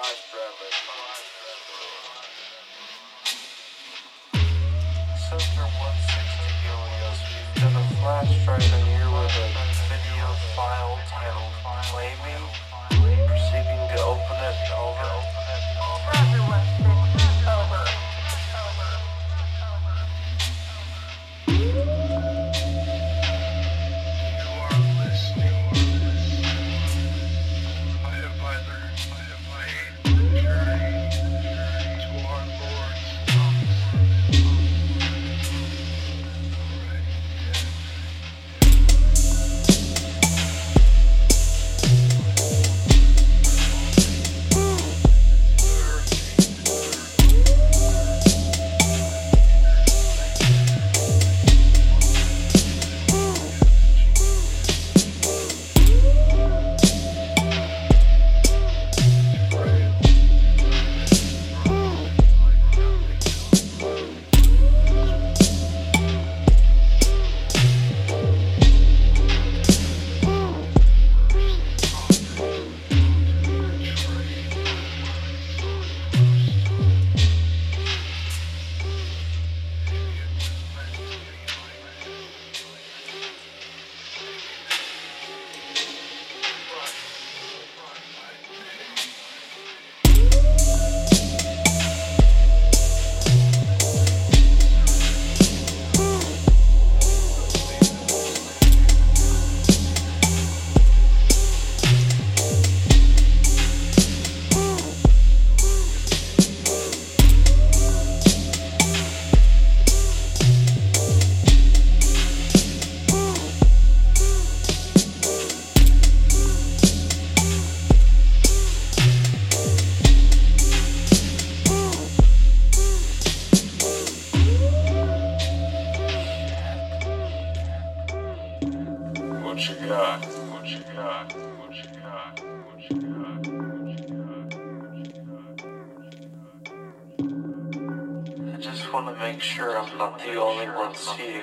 flash drive in here with a video file titled Play Me, proceeding to open it over. I just wanna make sure I'm not the only one seeing.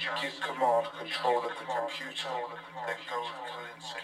You give command control of the computer, then go to Kalinsky.